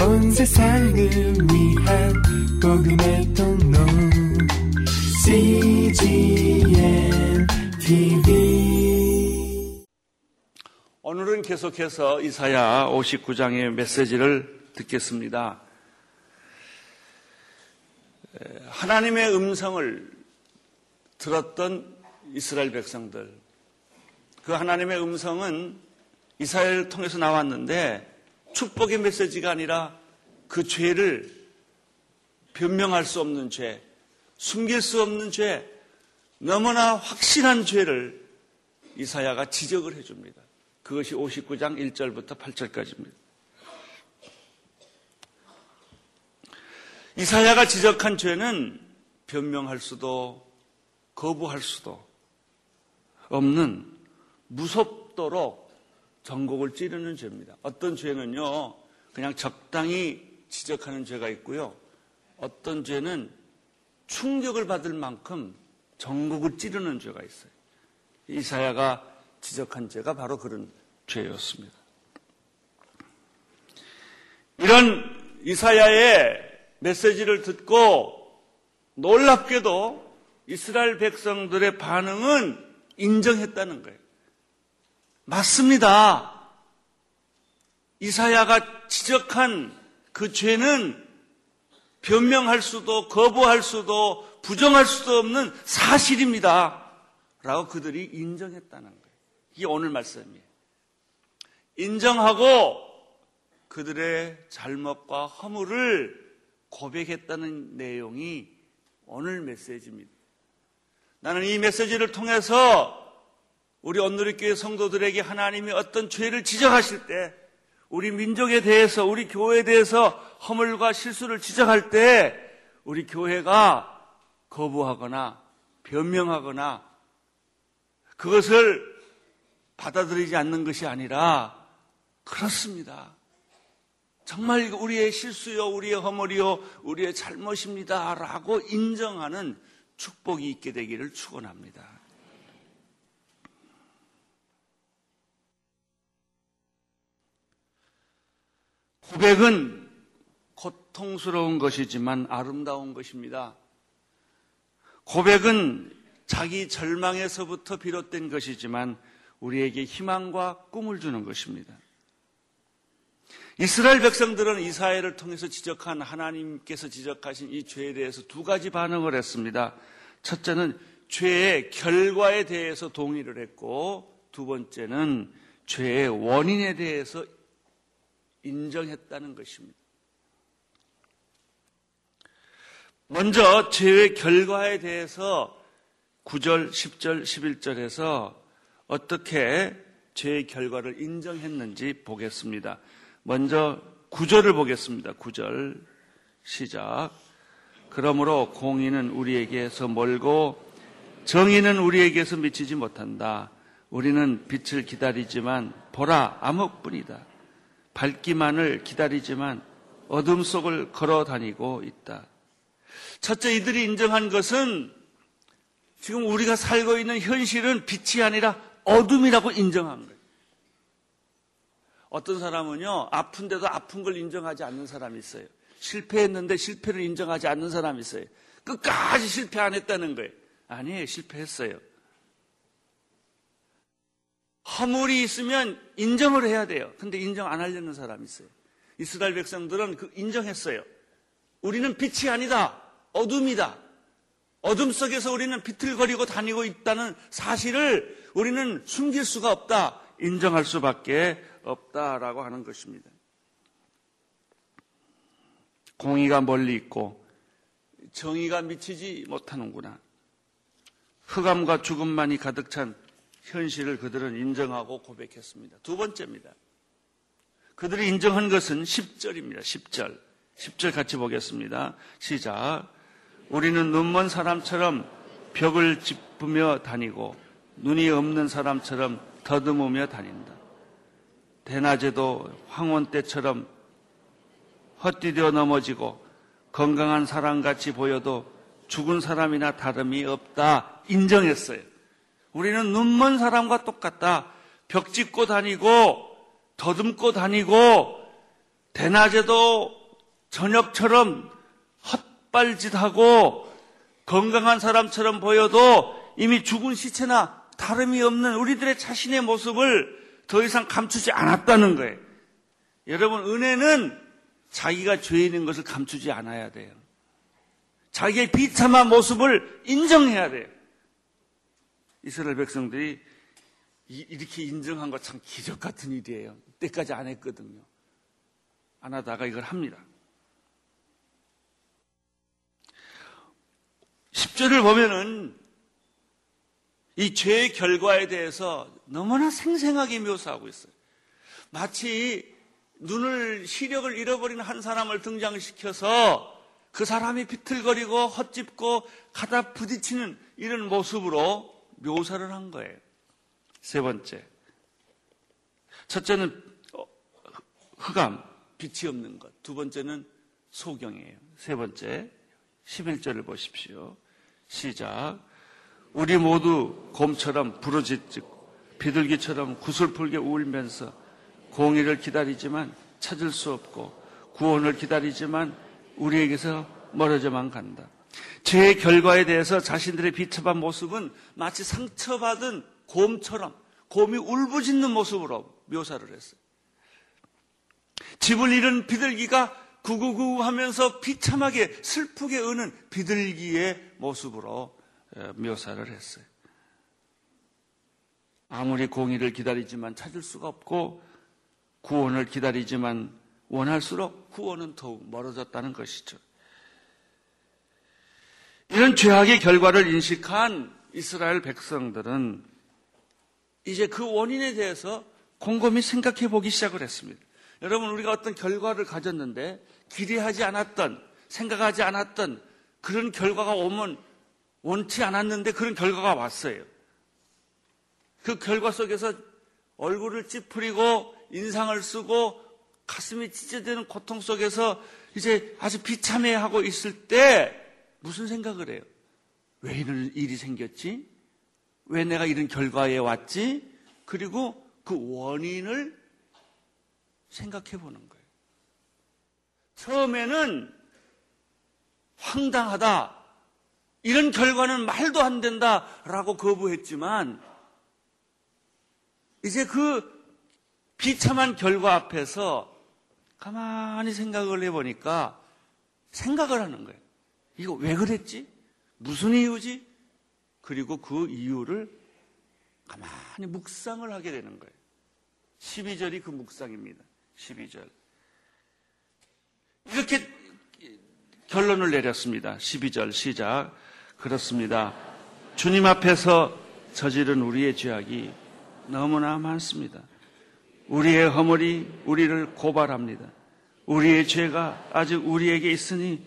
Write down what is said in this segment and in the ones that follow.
온 세상을 위한 복음의 통로 CGM TV 오늘은 계속해서 이사야 59장의 메시지를 듣겠습니다. 하나님의 음성을 들었던 이스라엘 백성들. 그 하나님의 음성은 이스라엘을 통해서 나왔는데 축복의 메시지가 아니라 그 죄를 변명할 수 없는 죄, 숨길 수 없는 죄, 너무나 확실한 죄를 이사야가 지적을 해줍니다. 그것이 59장 1절부터 8절까지입니다. 이사야가 지적한 죄는 변명할 수도 거부할 수도 없는 무섭도록 전곡을 찌르는 죄입니다. 어떤 죄는요, 그냥 적당히 지적하는 죄가 있고요. 어떤 죄는 충격을 받을 만큼 전곡을 찌르는 죄가 있어요. 이사야가 지적한 죄가 바로 그런 죄였습니다. 이런 이사야의 메시지를 듣고 놀랍게도 이스라엘 백성들의 반응은 인정했다는 거예요. 맞습니다. 이사야가 지적한 그 죄는 변명할 수도 거부할 수도 부정할 수도 없는 사실입니다. 라고 그들이 인정했다는 거예요. 이게 오늘 말씀이에요. 인정하고 그들의 잘못과 허물을 고백했다는 내용이 오늘 메시지입니다. 나는 이 메시지를 통해서 우리 온누리교회 성도들에게 하나님이 어떤 죄를 지적하실 때 우리 민족에 대해서 우리 교회에 대해서 허물과 실수를 지적할 때 우리 교회가 거부하거나 변명하거나 그것을 받아들이지 않는 것이 아니라 그렇습니다. 정말 우리의 실수요, 우리의 허물이요, 우리의 잘못입니다. 라고 인정하는 축복이 있게 되기를 축원합니다. 고백은 고통스러운 것이지만 아름다운 것입니다. 고백은 자기 절망에서부터 비롯된 것이지만 우리에게 희망과 꿈을 주는 것입니다. 이스라엘 백성들은 이스라엘을 통해서 지적한 하나님께서 지적하신 이 죄에 대해서 두 가지 반응을 했습니다. 첫째는 죄의 결과에 대해서 동의를 했고 두 번째는 죄의 원인에 대해서 인정했다는 것입니다. 먼저 죄의 결과에 대해서 9절, 10절, 11절에서 어떻게 죄의 결과를 인정했는지 보겠습니다. 먼저 9절을 보겠습니다. 9절 시작. 그러므로 공의는 우리에게서 멀고 정의는 우리에게서 미치지 못한다. 우리는 빛을 기다리지만 보라 암흑뿐이다. 밝기만을 기다리지만 어둠 속을 걸어 다니고 있다. 첫째 이들이 인정한 것은 지금 우리가 살고 있는 현실은 빛이 아니라 어둠이라고 인정한 거예요. 어떤 사람은요, 아픈데도 아픈 걸 인정하지 않는 사람이 있어요. 실패했는데 실패를 인정하지 않는 사람이 있어요. 끝까지 실패 안 했다는 거예요. 아니에요, 실패했어요. 허물이 있으면 인정을 해야 돼요. 근데 인정 안 하려는 사람이 있어요. 이스라엘 백성들은 그 인정했어요. 우리는 빛이 아니다. 어둠이다. 어둠 속에서 우리는 비틀거리고 다니고 있다는 사실을 우리는 숨길 수가 없다. 인정할 수밖에 없다라고 하는 것입니다. 공의가 멀리 있고 정의가 미치지 못하는구나. 흑암과 죽음만이 가득 찬 현실을 그들은 인정하고 고백했습니다. 두 번째입니다. 그들이 인정한 것은 10절입니다. 10절. 10절 같이 보겠습니다. 시작. 우리는 눈먼 사람처럼 벽을 짚으며 다니고 눈이 없는 사람처럼 더듬으며 다닌다. 대낮에도 황혼 때처럼 헛디뎌 넘어지고 건강한 사람같이 보여도 죽은 사람이나 다름이 없다. 인정했어요. 우리는 눈먼 사람과 똑같다. 벽 짚고 다니고 더듬고 다니고 대낮에도 저녁처럼 헛발짓하고 건강한 사람처럼 보여도 이미 죽은 시체나 다름이 없는 우리들의 자신의 모습을 더 이상 감추지 않았다는 거예요. 여러분, 은혜는 자기가 죄인인 것을 감추지 않아야 돼요. 자기의 비참한 모습을 인정해야 돼요. 이스라엘 백성들이 이렇게 인정한 것 참 기적 같은 일이에요. 때까지 안 했거든요. 안 하다가 이걸 합니다. 10절을 보면은 이 죄의 결과에 대해서 너무나 생생하게 묘사하고 있어요. 마치 눈을 시력을 잃어버린 한 사람을 등장시켜서 그 사람이 비틀거리고 헛짚고 가다 부딪히는 이런 모습으로 묘사를 한 거예요. 세 번째. 첫째는 어, 흑암, 빛이 없는 것. 두 번째는 소경이에요. 세 번째, 11절을 보십시오. 시작. 우리 모두 곰처럼 부러지고 비둘기처럼 구슬풀게 울면서 공의를 기다리지만 찾을 수 없고 구원을 기다리지만 우리에게서 멀어져만 간다. 죄의 결과에 대해서 자신들의 비참한 모습은 마치 상처받은 곰처럼 곰이 울부짖는 모습으로 묘사를 했어요. 집을 잃은 비둘기가 구구구 하면서 비참하게 슬프게 우는 비둘기의 모습으로 묘사를 했어요. 아무리 공의를 기다리지만 찾을 수가 없고 구원을 기다리지만 원할수록 구원은 더욱 멀어졌다는 것이죠. 이런 죄악의 결과를 인식한 이스라엘 백성들은 이제 그 원인에 대해서 곰곰이 생각해 보기 시작을 했습니다. 여러분, 우리가 어떤 결과를 가졌는데 기대하지 않았던, 생각하지 않았던 그런 결과가 오면 원치 않았는데 그런 결과가 왔어요. 그 결과 속에서 얼굴을 찌푸리고 인상을 쓰고 가슴이 찢어지는 고통 속에서 이제 아주 비참해하고 있을 때 무슨 생각을 해요? 왜 이런 일이 생겼지? 왜 내가 이런 결과에 왔지? 그리고 그 원인을 생각해 보는 거예요. 처음에는 황당하다. 이런 결과는 말도 안 된다 라고 거부했지만 이제 그 비참한 결과 앞에서 가만히 생각을 해보니까 생각을 하는 거예요. 이거 왜 그랬지? 무슨 이유지? 그리고 그 이유를 가만히 묵상을 하게 되는 거예요. 12절이 그 묵상입니다. 12절. 이렇게 결론을 내렸습니다. 12절 시작. 그렇습니다. 주님 앞에서 저지른 우리의 죄악이 너무나 많습니다. 우리의 허물이 우리를 고발합니다. 우리의 죄가 아직 우리에게 있으니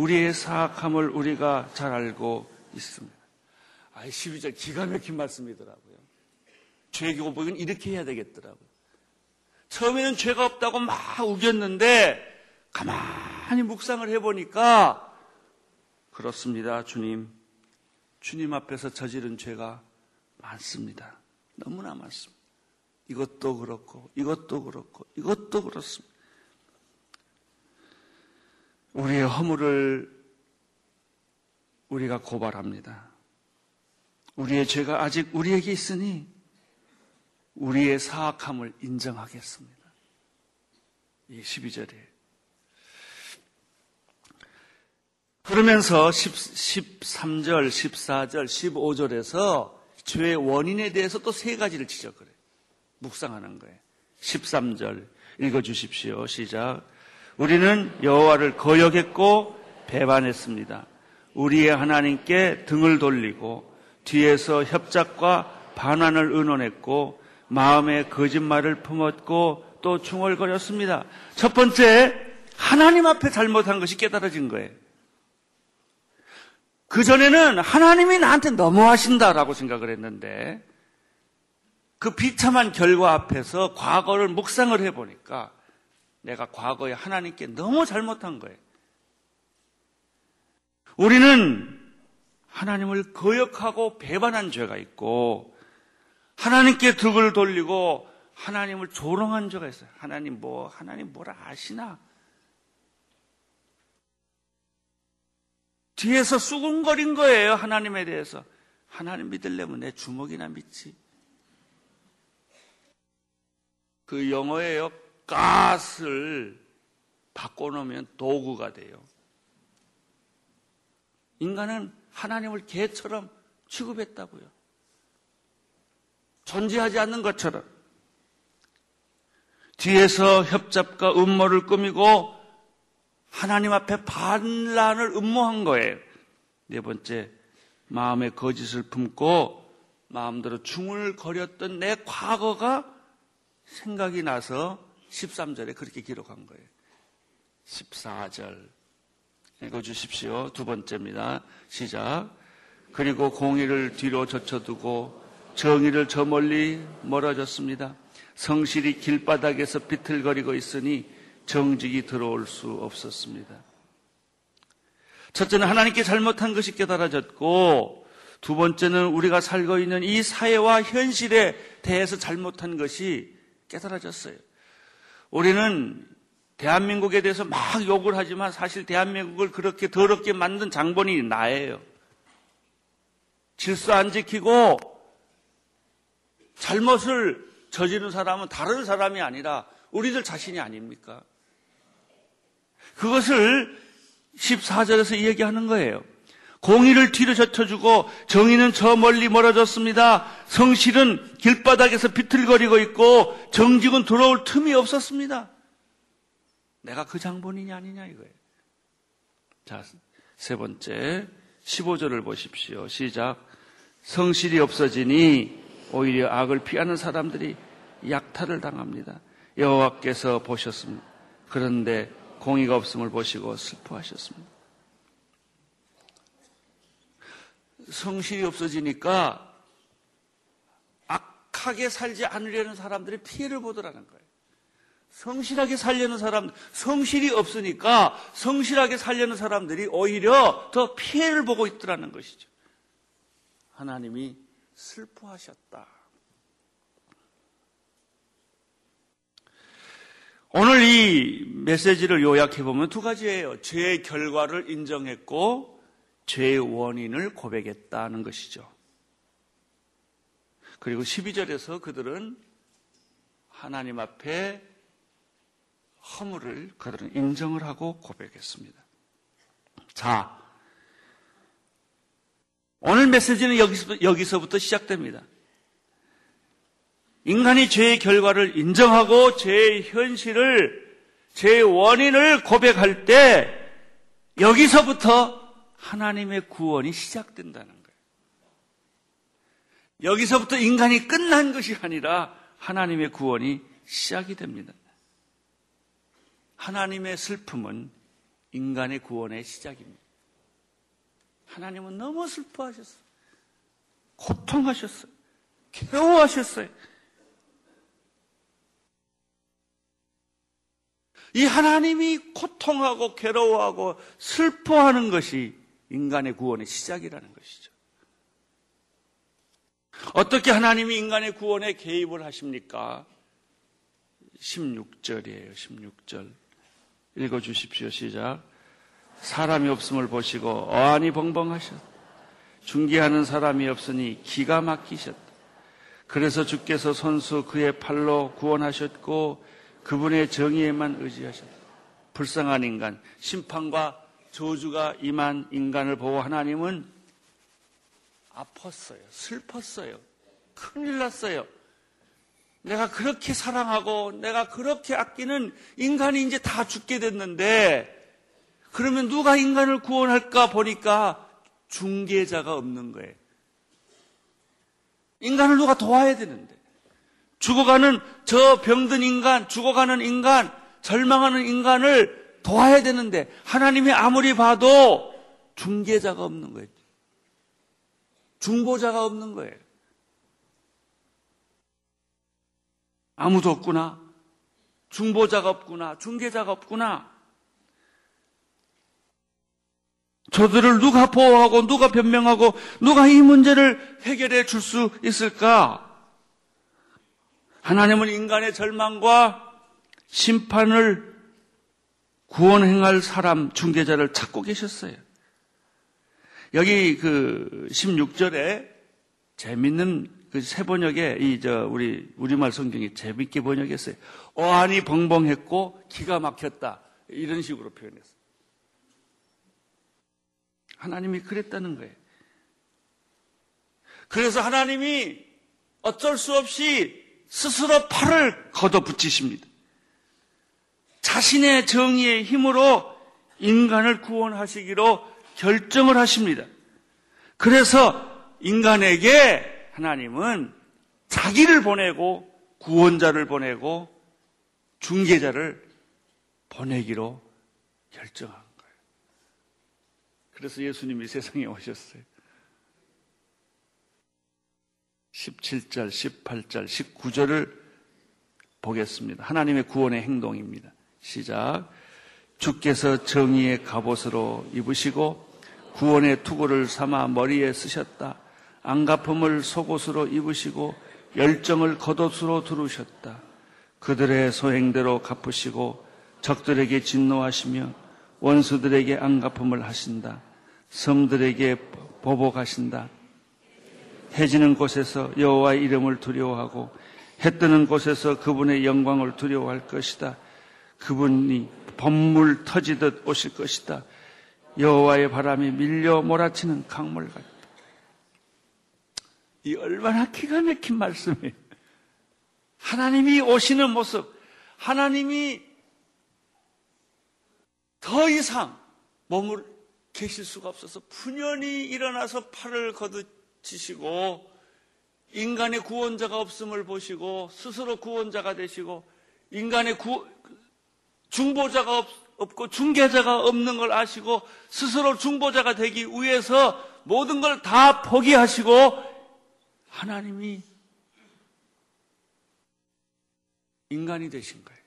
우리의 사악함을 우리가 잘 알고 있습니다. 아, 12절 기가 막힌 말씀이더라고요. 죄 고복은 이렇게 해야 되겠더라고요. 처음에는 죄가 없다고 막 우겼는데 가만히 묵상을 해보니까 그렇습니다, 주님. 주님 앞에서 저지른 죄가 많습니다. 너무나 많습니다. 이것도 그렇고, 이것도 그렇고, 이것도 그렇습니다. 우리의 허물을 우리가 고발합니다. 우리의 죄가 아직 우리에게 있으니 우리의 사악함을 인정하겠습니다. 이 12절이에요. 그러면서 10, 13절, 14절, 15절에서 죄의 원인에 대해서 또 세 가지를 지적을 해요. 묵상하는 거예요. 13절 읽어 주십시오. 시작. 우리는 여호와를 거역했고 배반했습니다. 우리의 하나님께 등을 돌리고 뒤에서 협작과 반환을 의논했고 마음에 거짓말을 품었고 또 중얼거렸습니다. 첫 번째 하나님 앞에 잘못한 것이 깨달아진 거예요. 그 전에는 하나님이 나한테 너무하신다라고 생각을 했는데 그 비참한 결과 앞에서 과거를 묵상을 해보니까 내가 과거에 하나님께 너무 잘못한 거예요. 우리는 하나님을 거역하고 배반한 죄가 있고 하나님께 득을 돌리고 하나님을 조롱한 자가 있어요. 하나님 뭐, 하나님 뭐라 아시나? 뒤에서 수군거린 거예요. 하나님에 대해서. 하나님 믿으려면 내 주먹이나 믿지. 그 영어에요. 가스를 바꿔놓으면 도구가 돼요. 인간은 하나님을 개처럼 취급했다고요. 존재하지 않는 것처럼. 뒤에서 협잡과 음모를 꾸미고 하나님 앞에 반란을 음모한 거예요. 네 번째, 마음의 거짓을 품고 마음대로 중을거렸던 내 과거가 생각이 나서 13절에 그렇게 기록한 거예요. 14절. 읽어주십시오. 두 번째입니다. 시작. 그리고 공의를 뒤로 젖혀두고 정의를 저 멀리 멀어졌습니다. 성실이 길바닥에서 비틀거리고 있으니 정직이 들어올 수 없었습니다. 첫째는 하나님께 잘못한 것이 깨달아졌고 두 번째는 우리가 살고 있는 이 사회와 현실에 대해서 잘못한 것이 깨달아졌어요. 우리는 대한민국에 대해서 막 욕을 하지만 사실 대한민국을 그렇게 더럽게 만든 장본이 나예요. 질서 안 지키고 잘못을 저지른 사람은 다른 사람이 아니라 우리들 자신이 아닙니까? 그것을 14절에서 이야기하는 거예요. 공의를 뒤로 젖혀주고 정의는 저 멀리 멀어졌습니다. 성실은 길바닥에서 비틀거리고 있고 정직은 들어올 틈이 없었습니다. 내가 그 장본인이 아니냐 이거예요. 자, 세 번째 15절을 보십시오. 시작. 성실이 없어지니 오히려 악을 피하는 사람들이 약탈을 당합니다. 여호와께서 보셨습니다. 그런데 공의가 없음을 보시고 슬퍼하셨습니다. 성실이 없어지니까 악하게 살지 않으려는 사람들이 피해를 보더라는 거예요. 성실하게 살려는 사람, 성실이 없으니까 성실하게 살려는 사람들이 오히려 더 피해를 보고 있더라는 것이죠. 하나님이 슬퍼하셨다. 오늘 이 메시지를 요약해보면 두 가지예요. 죄의 결과를 인정했고, 죄의 원인을 고백했다는 것이죠. 그리고 12절에서 그들은 하나님 앞에 허물을 그들은 인정을 하고 고백했습니다. 자, 오늘 메시지는 여기서 부터, 여기서부터 시작됩니다. 인간이 죄의 결과를 인정하고 죄의 현실을, 죄의 원인을 고백할 때 여기서부터 하나님의 구원이 시작된다는 거예요. 여기서부터 인간이 끝난 것이 아니라 하나님의 구원이 시작이 됩니다. 하나님의 슬픔은 인간의 구원의 시작입니다. 하나님은 너무 슬퍼하셨어요. 고통하셨어요. 괴로워하셨어요. 이 하나님이 고통하고 괴로워하고 슬퍼하는 것이 인간의 구원의 시작이라는 것이죠. 어떻게 하나님이 인간의 구원에 개입을 하십니까? 16절이에요, 16절. 읽어 주십시오. 시작. 사람이 없음을 보시고 어안이 벙벙하셨. 중계하는 사람이 없으니 기가 막히셨다. 그래서 주께서 손수 그의 팔로 구원하셨고 그분의 정의에만 의지하셨다. 불쌍한 인간, 심판과 저주가 임한 인간을 보고 하나님은 아팠어요. 슬펐어요. 큰일 났어요. 내가 그렇게 사랑하고 내가 그렇게 아끼는 인간이 이제 다 죽게 됐는데 그러면 누가 인간을 구원할까 보니까 중개자가 없는 거예요. 인간을 누가 도와야 되는데 죽어가는 저 병든 인간, 죽어가는 인간, 절망하는 인간을 도와야 되는데 하나님이 아무리 봐도 중개자가 없는 거예요. 중보자가 없는 거예요. 아무도 없구나. 중보자가 없구나. 중개자가 없구나. 저들을 누가 보호하고 누가 변명하고 누가 이 문제를 해결해 줄 수 있을까? 하나님은 인간의 절망과 심판을 구원 행할 사람 중개자를 찾고 계셨어요. 여기 그 16절에 재밌는 그 세 번역에 이 저 우리 우리말 성경이 재밌게 번역했어요. 어안이 벙벙했고 기가 막혔다 이런 식으로 표현했어요. 하나님이 그랬다는 거예요. 그래서 하나님이 어쩔 수 없이 스스로 팔을 걷어붙이십니다. 자신의 정의의 힘으로 인간을 구원하시기로 결정을 하십니다. 그래서 인간에게 하나님은 자기를 보내고 구원자를 보내고 중개자를 보내기로 결정한 거예요. 그래서 예수님이 세상에 오셨어요. 17절, 18절, 19절을 보겠습니다. 하나님의 구원의 행동입니다. 시작. 주께서 정의의 갑옷으로 입으시고 구원의 투구를 삼아 머리에 쓰셨다. 안가품을 속옷으로 입으시고 열정을 겉옷으로 두르셨다. 그들의 소행대로 갚으시고 적들에게 진노하시며 원수들에게 안가품을 하신다. 성들에게 보복하신다. 해지는 곳에서 여호와의 이름을 두려워하고 해 뜨는 곳에서 그분의 영광을 두려워할 것이다. 그분이 범물 터지듯 오실 것이다. 여호와의 바람이 밀려 몰아치는 강물 같다. 이 얼마나 기가 막힌 말씀이에요. 하나님이 오시는 모습, 하나님이 더 이상 머물 계실 수가 없어서 분연히 일어나서 팔을 거듭지시고 인간의 구원자가 없음을 보시고 스스로 구원자가 되시고 인간의 구, 중보자가 없, 없고 중개자가 없는 걸 아시고 스스로 중보자가 되기 위해서 모든 걸 다 포기하시고 하나님이 인간이 되신 거예요.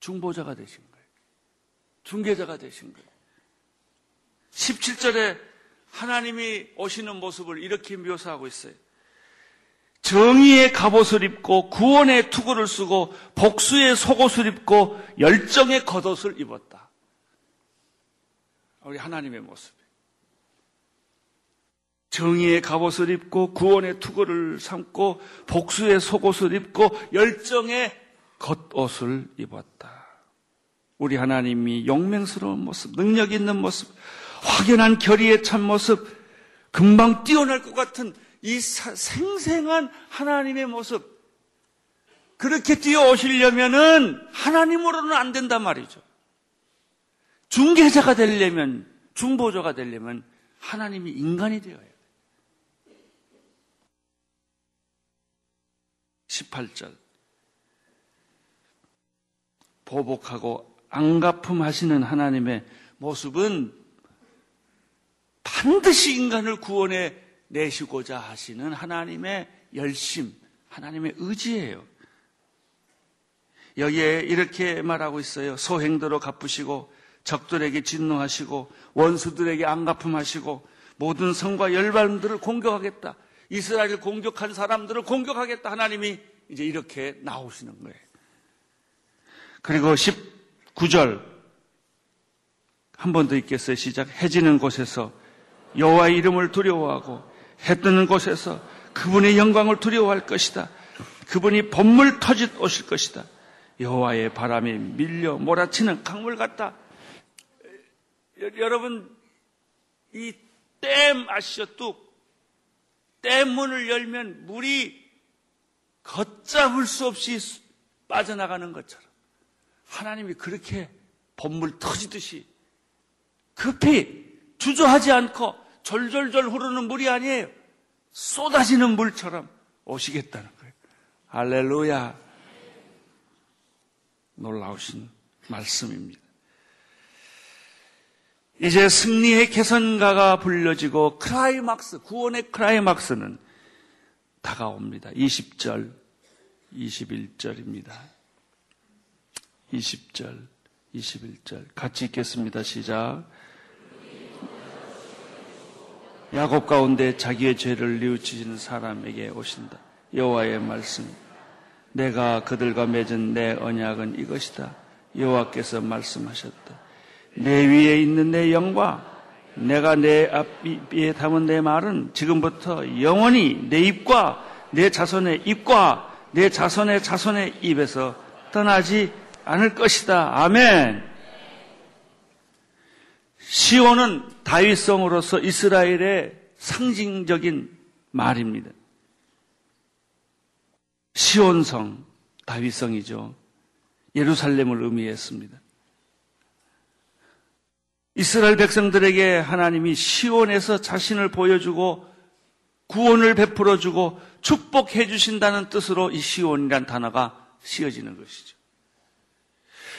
중보자가 되신 거예요. 중개자가 되신 거예요. 17절에 하나님이 오시는 모습을 이렇게 묘사하고 있어요. 정의의 갑옷을 입고 구원의 투구를 쓰고 복수의 속옷을 입고 열정의 겉옷을 입었다. 우리 하나님의 모습. 정의의 갑옷을 입고 구원의 투구를 삼고 복수의 속옷을 입고 열정의 겉옷을 입었다. 우리 하나님이 용맹스러운 모습, 능력 있는 모습, 확연한 결의의 참 모습, 금방 뛰어날 것 같은 이 생생한 하나님의 모습, 그렇게 뛰어오시려면은 하나님으로는 안 된단 말이죠. 중개자가 되려면, 중보자가 되려면 하나님이 인간이 되어야 돼요. 18절. 보복하고 안가품하시는 하나님의 모습은 반드시 인간을 구원해 내시고자 하시는 하나님의 열심, 하나님의 의지예요. 여기에 이렇게 말하고 있어요. 소행도로 갚으시고 적들에게 진노하시고 원수들에게 안 갚음하시고 모든 성과 열반들을 공격하겠다. 이스라엘을 공격한 사람들을 공격하겠다. 하나님이 이제 이렇게 나오시는 거예요. 그리고 19절 한 번 더 읽겠어요. 시작. 해지는 곳에서 여호와의 이름을 두려워하고 해 뜨는 곳에서 그분의 영광을 두려워할 것이다. 그분이 본물 터짓 오실 것이다. 여호와의 바람이 밀려 몰아치는 강물 같다. 여러분 이 댐 아시죠? 뚝. 댐 문을 열면 물이 걷잡을 수 없이 빠져나가는 것처럼 하나님이 그렇게 본물 터지듯이 급히 주저하지 않고 졸졸졸 흐르는 물이 아니에요. 쏟아지는 물처럼 오시겠다는 거예요. 할렐루야. 놀라우신 말씀입니다. 이제 승리의 개선가가 불려지고 크라이막스, 구원의 크라이막스는 다가옵니다. 20절, 21절입니다. 20절, 21절. 같이 읽겠습니다. 시작. 야곱 가운데 자기의 죄를 뉘우치시는 사람에게 오신다. 여호와의 말씀. 내가 그들과 맺은 내 언약은 이것이다. 여호와께서 말씀하셨다. 내 위에 있는 내 영과 내가 내 앞에 담은 내 말은 지금부터 영원히 내 입과 내 자손의 입과 내 자손의 자손의 입에서 떠나지 않을 것이다. 아멘. 시온은 다윗성으로서 이스라엘의 상징적인 말입니다. 시온성, 다윗성이죠. 예루살렘을 의미했습니다. 이스라엘 백성들에게 하나님이 시온에서 자신을 보여주고 구원을 베풀어 주고 축복해 주신다는 뜻으로 이 시온이란 단어가 씌어지는 것이죠.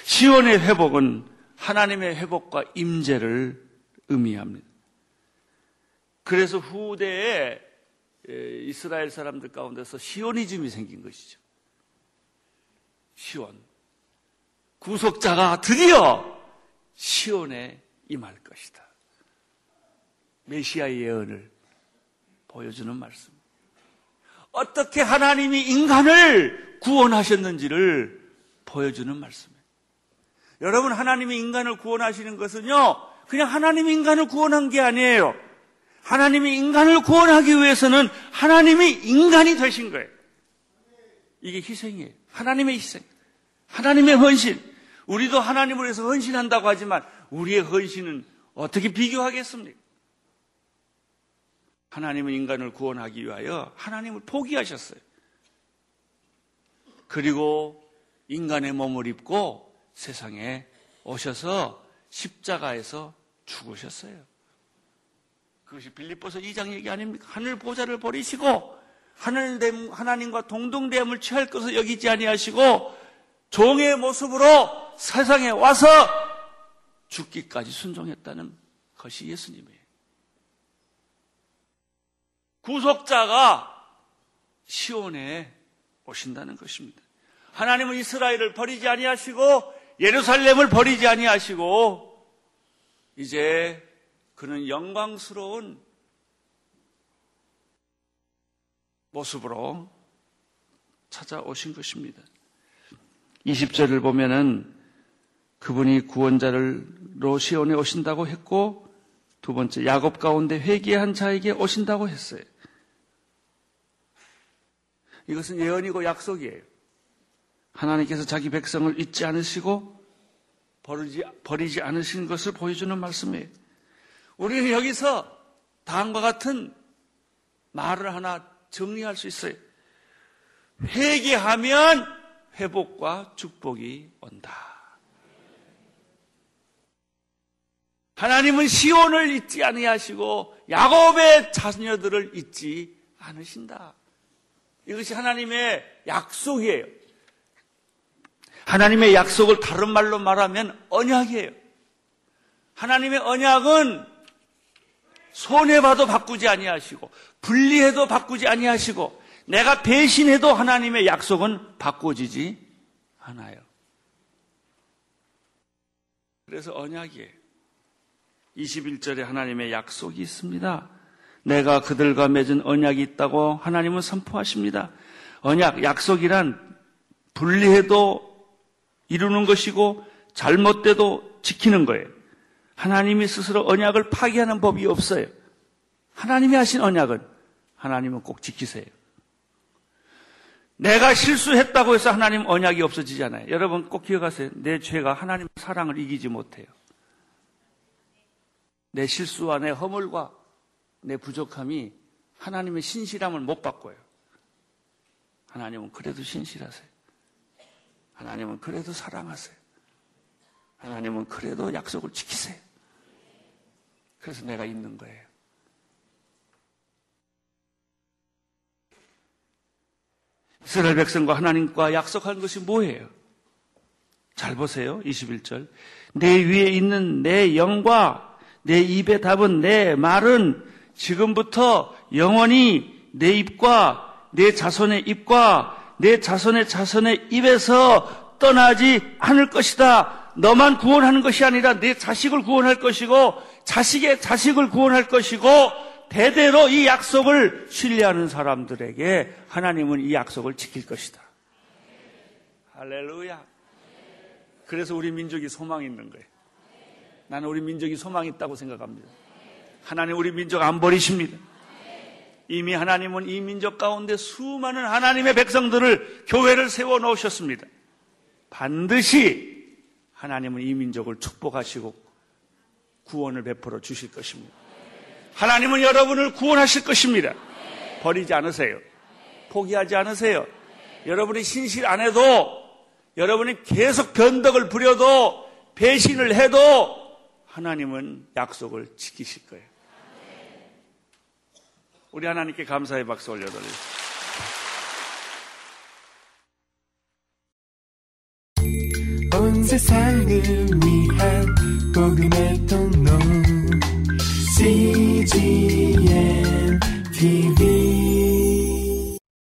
시온의 회복은 하나님의 회복과 임재를 의미합니다. 그래서 후대에 이스라엘 사람들 가운데서 시오니즘이 생긴 것이죠. 시온. 구속자가 드디어 시온에 임할 것이다. 메시아의 예언을 보여주는 말씀. 어떻게 하나님이 인간을 구원하셨는지를 보여주는 말씀이에요. 여러분, 하나님이 인간을 구원하시는 것은요, 그냥 하나님이 인간을 구원한 게 아니에요. 하나님이 인간을 구원하기 위해서는 하나님이 인간이 되신 거예요. 이게 희생이에요. 하나님의 희생. 하나님의 헌신. 우리도 하나님을 위해서 헌신한다고 하지만 우리의 헌신은 어떻게 비교하겠습니까? 하나님은 인간을 구원하기 위하여 하나님을 포기하셨어요. 그리고 인간의 몸을 입고 세상에 오셔서 십자가에서 죽으셨어요. 그것이 빌립보서 2장 얘기 아닙니까? 하늘 보좌를 버리시고 하늘 하나님과 동등됨을 취할 것을 여기지 아니하시고 종의 모습으로 세상에 와서 죽기까지 순종했다는 것이 예수님이에요. 구속자가 시온에 오신다는 것입니다. 하나님은 이스라엘을 버리지 아니하시고 예루살렘을 버리지 아니하시고 이제 그는 영광스러운 모습으로 찾아오신 것입니다. 20절을 보면은 그분이 구원자를로 시온에 오신다고 했고 두 번째 야곱 가운데 회개한 자에게 오신다고 했어요. 이것은 예언이고 약속이에요. 하나님께서 자기 백성을 잊지 않으시고 버리지, 버리지 않으신 것을 보여주는 말씀이에요. 우리는 여기서 다음과 같은 말을 하나 정리할 수 있어요. 회개하면 회복과 축복이 온다. 하나님은 시온을 잊지 아니하시고 야곱의 자녀들을 잊지 않으신다. 이것이 하나님의 약속이에요. 하나님의 약속을 다른 말로 말하면 언약이에요. 하나님의 언약은 손해봐도 바꾸지 아니하시고 분리해도 바꾸지 아니하시고 내가 배신해도 하나님의 약속은 바꿔지지 않아요. 그래서 언약이에요. 21절에 하나님의 약속이 있습니다. 내가 그들과 맺은 언약이 있다고 하나님은 선포하십니다. 언약, 약속이란 분리해도 이루는 것이고 잘못돼도 지키는 거예요. 하나님이 스스로 언약을 파기하는 법이 없어요. 하나님이 하신 언약은 하나님은 꼭 지키세요. 내가 실수했다고 해서 하나님 언약이 없어지잖아요. 여러분 꼭 기억하세요. 내 죄가 하나님 사랑을 이기지 못해요. 내 실수와 내 허물과 내 부족함이 하나님의 신실함을 못 바꿔요. 하나님은 그래도 신실하세요. 하나님은 그래도 사랑하세요. 하나님은 그래도 약속을 지키세요. 그래서 내가 있는 거예요. 이스라엘 백성과 하나님과 약속한 것이 뭐예요? 잘 보세요. 21절. 내 위에 있는 내 영과 내 입에 답은 내 말은 지금부터 영원히 내 입과 내 자손의 입과 내 자손의 자손의 입에서 떠나지 않을 것이다. 너만 구원하는 것이 아니라 내 자식을 구원할 것이고 자식의 자식을 구원할 것이고 대대로 이 약속을 신뢰하는 사람들에게 하나님은 이 약속을 지킬 것이다. 할렐루야. 그래서 우리 민족이 소망이 있는 거예요. 나는 우리 민족이 소망이 있다고 생각합니다. 하나님 우리 민족 안 버리십니다. 이미 하나님은 이 민족 가운데 수많은 하나님의 백성들을 교회를 세워 놓으셨습니다. 반드시 하나님은 이 민족을 축복하시고 구원을 베풀어 주실 것입니다. 하나님은 여러분을 구원하실 것입니다. 버리지 않으세요. 포기하지 않으세요. 여러분이 신실 안 해도 여러분이 계속 변덕을 부려도 배신을 해도 하나님은 약속을 지키실 거예요. 우리 하나님께 감사의 박수 올려드립니다. 온 세상을 위한 복음의 통로 CGM TV